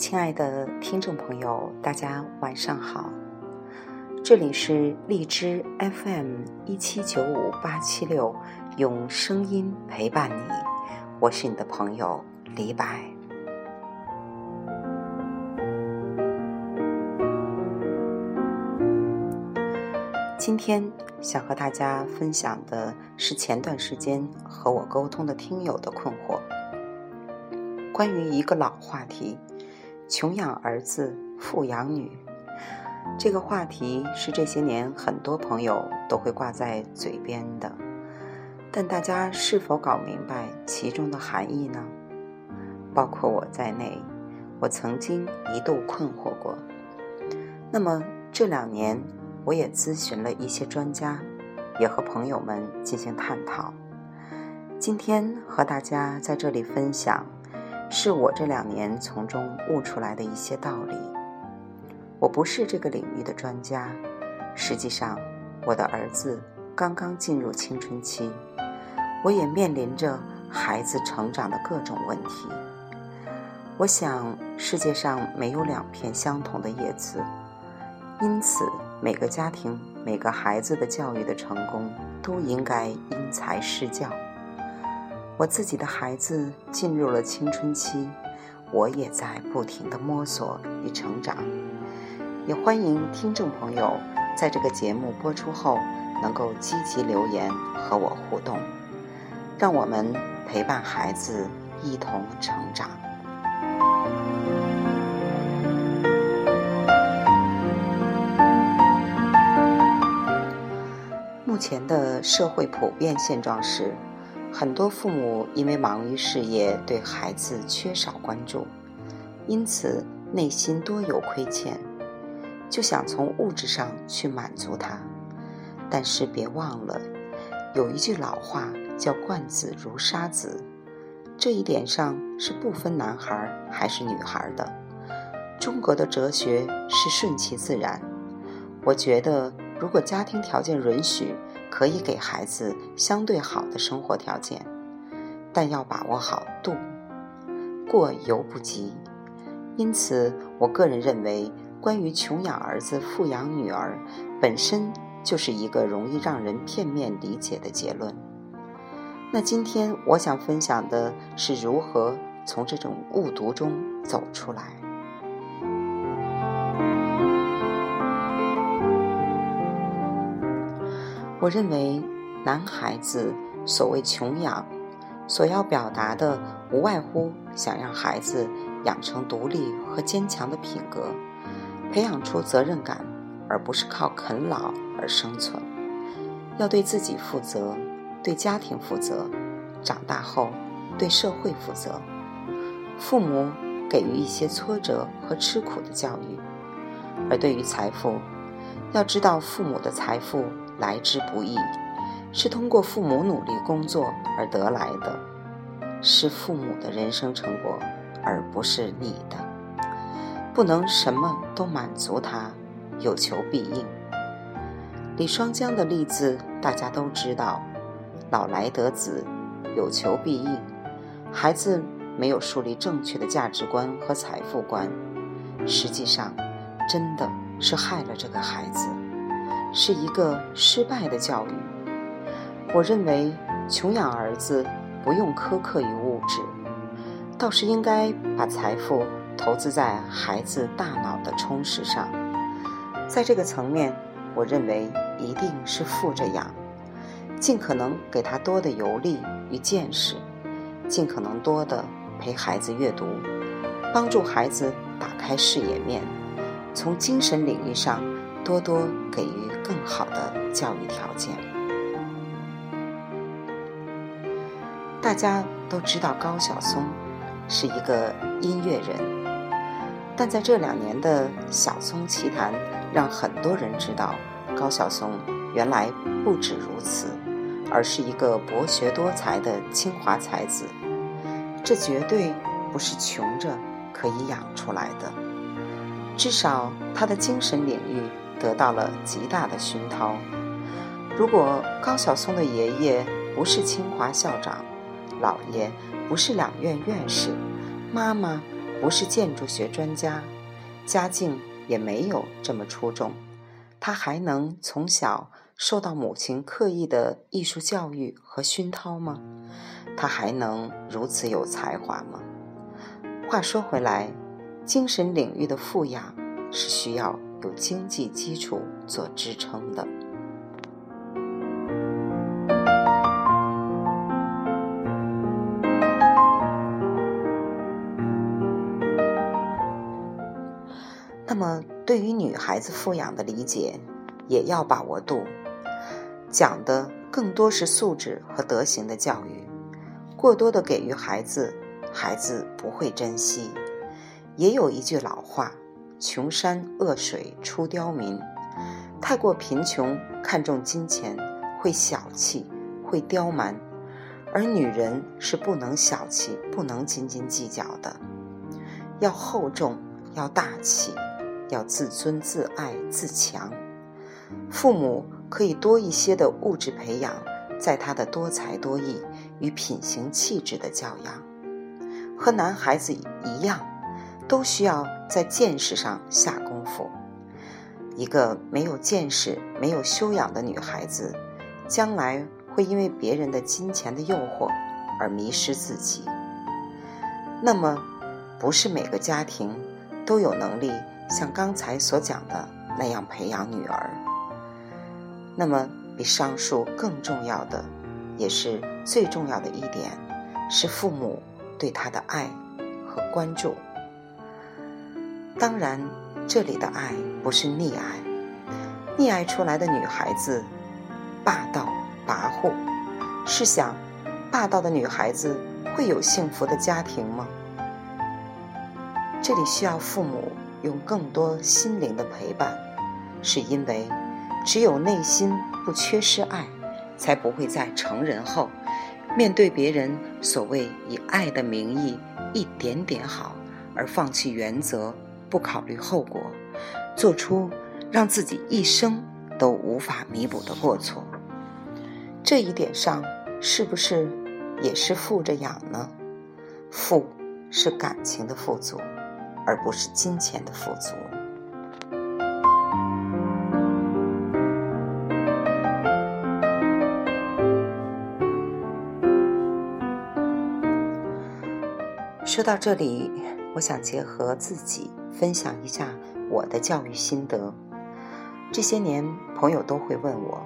亲爱的听众朋友，大家晚上好，这里是荔枝 FM 一七九五八七六，用声音陪伴你，我是你的朋友李白。今天想和大家分享的是前段时间和我沟通的听友的困惑，关于一个老话题。穷养儿子，富养女，这个话题是这些年很多朋友都会挂在嘴边的，但大家是否搞明白其中的含义呢？包括我在内，我曾经一度困惑过。那么这两年，我也咨询了一些专家，也和朋友们进行探讨。今天和大家在这里分享。是我这两年从中悟出来的一些道理。我不是这个领域的专家，实际上，我的儿子刚刚进入青春期，我也面临着孩子成长的各种问题。我想，世界上没有两片相同的叶子，因此，每个家庭、每个孩子的教育的成功，都应该因材施教。我自己的孩子进入了青春期，我也在不停的摸索与成长。也欢迎听众朋友在这个节目播出后能够积极留言和我互动，让我们陪伴孩子一同成长。目前的社会普遍现状是。很多父母因为忙于事业，对孩子缺少关注，因此内心多有亏欠，就想从物质上去满足他。但是别忘了，有一句老话叫“惯子如杀子”，这一点上是不分男孩还是女孩的。中国的哲学是顺其自然。我觉得，如果家庭条件允许，可以给孩子相对好的生活条件，但要把握好度，过犹不及。因此，我个人认为，关于穷养儿子、富养女儿，本身就是一个容易让人片面理解的结论。那今天我想分享的是如何从这种误读中走出来。我认为，男孩子所谓穷养，所要表达的无外乎想让孩子养成独立和坚强的品格，培养出责任感，而不是靠啃老而生存。要对自己负责，对家庭负责，长大后对社会负责。父母给予一些挫折和吃苦的教育，而对于财富，要知道父母的财富。来之不易，是通过父母努力工作而得来的，是父母的人生成果，而不是你的。不能什么都满足他，有求必应。李双江的例子大家都知道，老来得子，有求必应。孩子没有树立正确的价值观和财富观，实际上真的是害了这个孩子。是一个失败的教育。我认为，穷养儿子不用苛刻于物质，倒是应该把财富投资在孩子大脑的充实上。在这个层面，我认为一定是富着养，尽可能给他多的游历与见识，尽可能多的陪孩子阅读，帮助孩子打开视野面，从精神领域上。多多给予更好的教育条件。大家都知道高晓松是一个音乐人，但在这两年的《晓松奇谈》，让很多人知道高晓松原来不止如此，而是一个博学多才的清华才子。这绝对不是穷着可以养出来的，至少他的精神领域。得到了极大的熏陶。如果高晓松的爷爷不是清华校长，姥爷不是两院院士，妈妈不是建筑学专家，家境也没有这么出众，他还能从小受到母亲刻意的艺术教育和熏陶吗？他还能如此有才华吗？话说回来，精神领域的富养是需要有经济基础做支撑的。那么，对于女孩子富养的理解，也要把握度，讲的更多是素质和德行的教育。过多的给予孩子，孩子不会珍惜。也有一句老话：“穷山恶水出刁民。”太过贫穷，看重金钱，会小气，会刁蛮。而女人是不能小气，不能斤斤计较的，要厚重，要大气。要自尊、自爱、自强。父母可以多一些的物质培养，在他的多才多艺与品行气质的教养，和男孩子一样，都需要在见识上下功夫。一个没有见识、没有修养的女孩子，将来会因为别人的金钱的诱惑而迷失自己。那么，不是每个家庭都有能力。像刚才所讲的那样培养女儿，那么比上述更重要的，也是最重要的一点，是父母对她的爱和关注。当然，这里的爱不是溺爱，溺爱出来的女孩子霸道跋扈。试想，霸道的女孩子会有幸福的家庭吗？这里需要父母。用更多心灵的陪伴，是因为只有内心不缺失爱，才不会在成人后面对别人所谓以爱的名义一点点好而放弃原则、不考虑后果，做出让自己一生都无法弥补的过错。这一点上，是不是也是富着养呢？富是感情的富足。而不是金钱的富足。说到这里，我想结合自己分享一下我的教育心得。这些年，朋友都会问我：“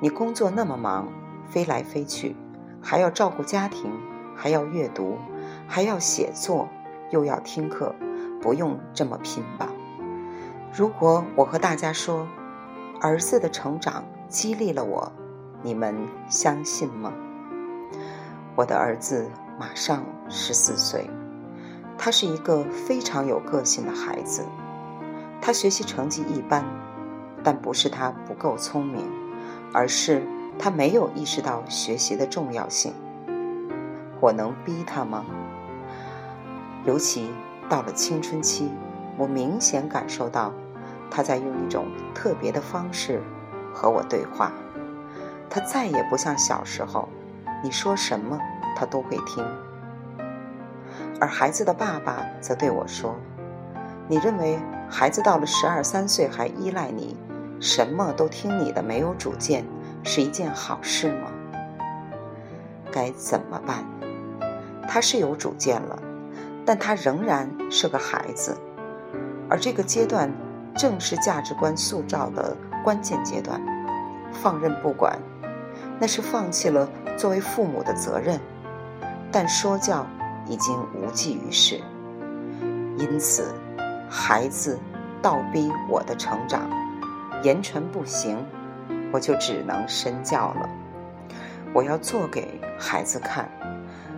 你工作那么忙，飞来飞去，还要照顾家庭，还要阅读，还要写作，又要听课。”不用这么拼吧。如果我和大家说，儿子的成长激励了我，你们相信吗？我的儿子马上十四岁，他是一个非常有个性的孩子。他学习成绩一般，但不是他不够聪明，而是他没有意识到学习的重要性。我能逼他吗？尤其。到了青春期，我明显感受到他在用一种特别的方式和我对话。他再也不像小时候，你说什么他都会听。而孩子的爸爸则对我说：“你认为孩子到了十二三岁还依赖你，什么都听你的，没有主见，是一件好事吗？”该怎么办？他是有主见了。但他仍然是个孩子，而这个阶段正是价值观塑造的关键阶段。放任不管，那是放弃了作为父母的责任。但说教已经无济于事，因此，孩子倒逼我的成长，言传不行，我就只能身教了。我要做给孩子看，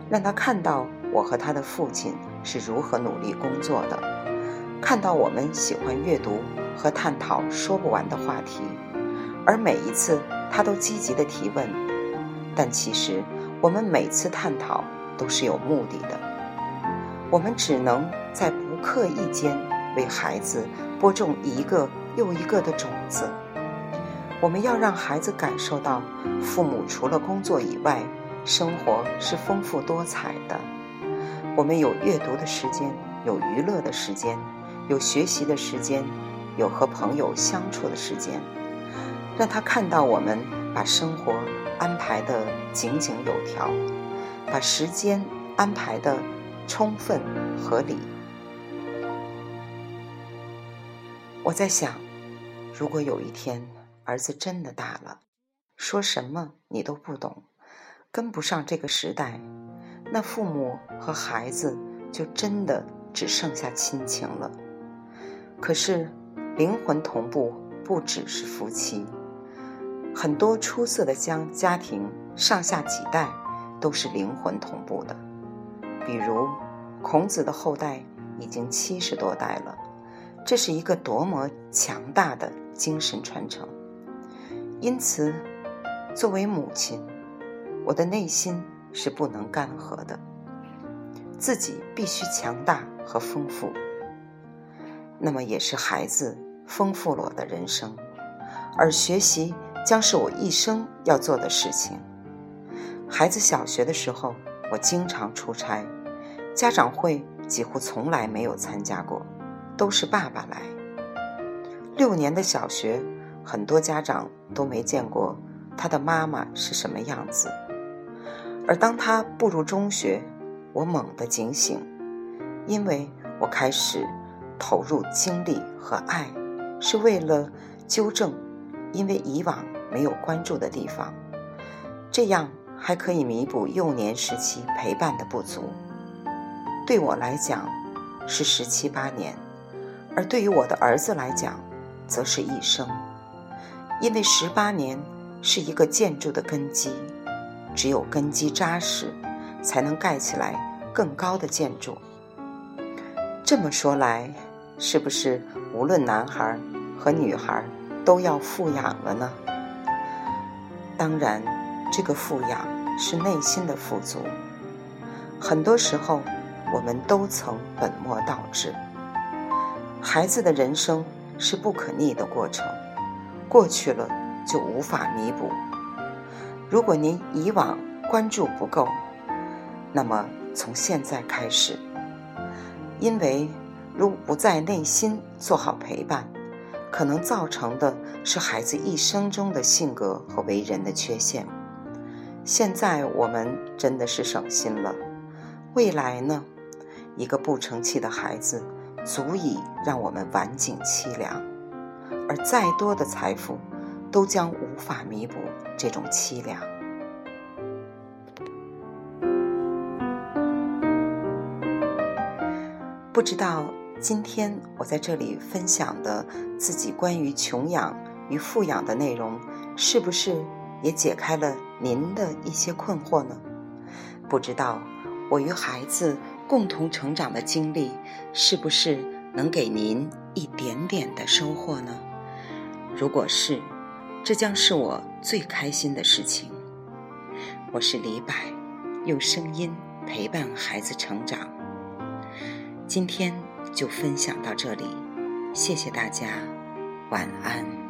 让他看到我和他的父亲。是如何努力工作的？看到我们喜欢阅读和探讨说不完的话题，而每一次他都积极的提问。但其实我们每次探讨都是有目的的。我们只能在不刻意间为孩子播种一个又一个的种子。我们要让孩子感受到，父母除了工作以外，生活是丰富多彩的。我们有阅读的时间，有娱乐的时间，有学习的时间，有和朋友相处的时间，让他看到我们把生活安排的井井有条，把时间安排的充分合理。我在想，如果有一天儿子真的大了，说什么你都不懂，跟不上这个时代，那父母和孩子就真的只剩下亲情了。可是，灵魂同步不只是夫妻，很多出色的家家庭上下几代都是灵魂同步的。比如，孔子的后代已经七十多代了。这是一个多么强大的精神传承！因此，作为母亲，我的内心是不能干涸的，自己必须强大和丰富。那么，也是孩子丰富了我的人生，而学习将是我一生要做的事情。孩子小学的时候，我经常出差，家长会几乎从来没有参加过。都是爸爸来。六年的小学，很多家长都没见过他的妈妈是什么样子。而当他步入中学，我猛地警醒，因为我开始投入精力和爱，是为了纠正因为以往没有关注的地方，这样还可以弥补幼年时期陪伴的不足。对我来讲，是十七八年。而对于我的儿子来讲，则是一生，因为十八年是一个建筑的根基，只有根基扎实，才能盖起来更高的建筑。这么说来，是不是无论男孩和女孩都要富养了呢？当然，这个富养是内心的富足。很多时候，我们都曾本末倒置。孩子的人生是不可逆的过程，过去了就无法弥补。如果您以往关注不够，那么从现在开始，因为如不在内心做好陪伴，可能造成的是孩子一生中的性格和为人的缺陷。现在我们真的是省心了，未来呢？一个不成器的孩子。足以让我们晚景凄凉，而再多的财富，都将无法弥补这种凄凉。不知道今天我在这里分享的自己关于穷养与富养的内容，是不是也解开了您的一些困惑呢？不知道我与孩子。共同成长的经历，是不是能给您一点点的收获呢？如果是，这将是我最开心的事情。我是李柏，用声音陪伴孩子成长。今天就分享到这里，谢谢大家，晚安。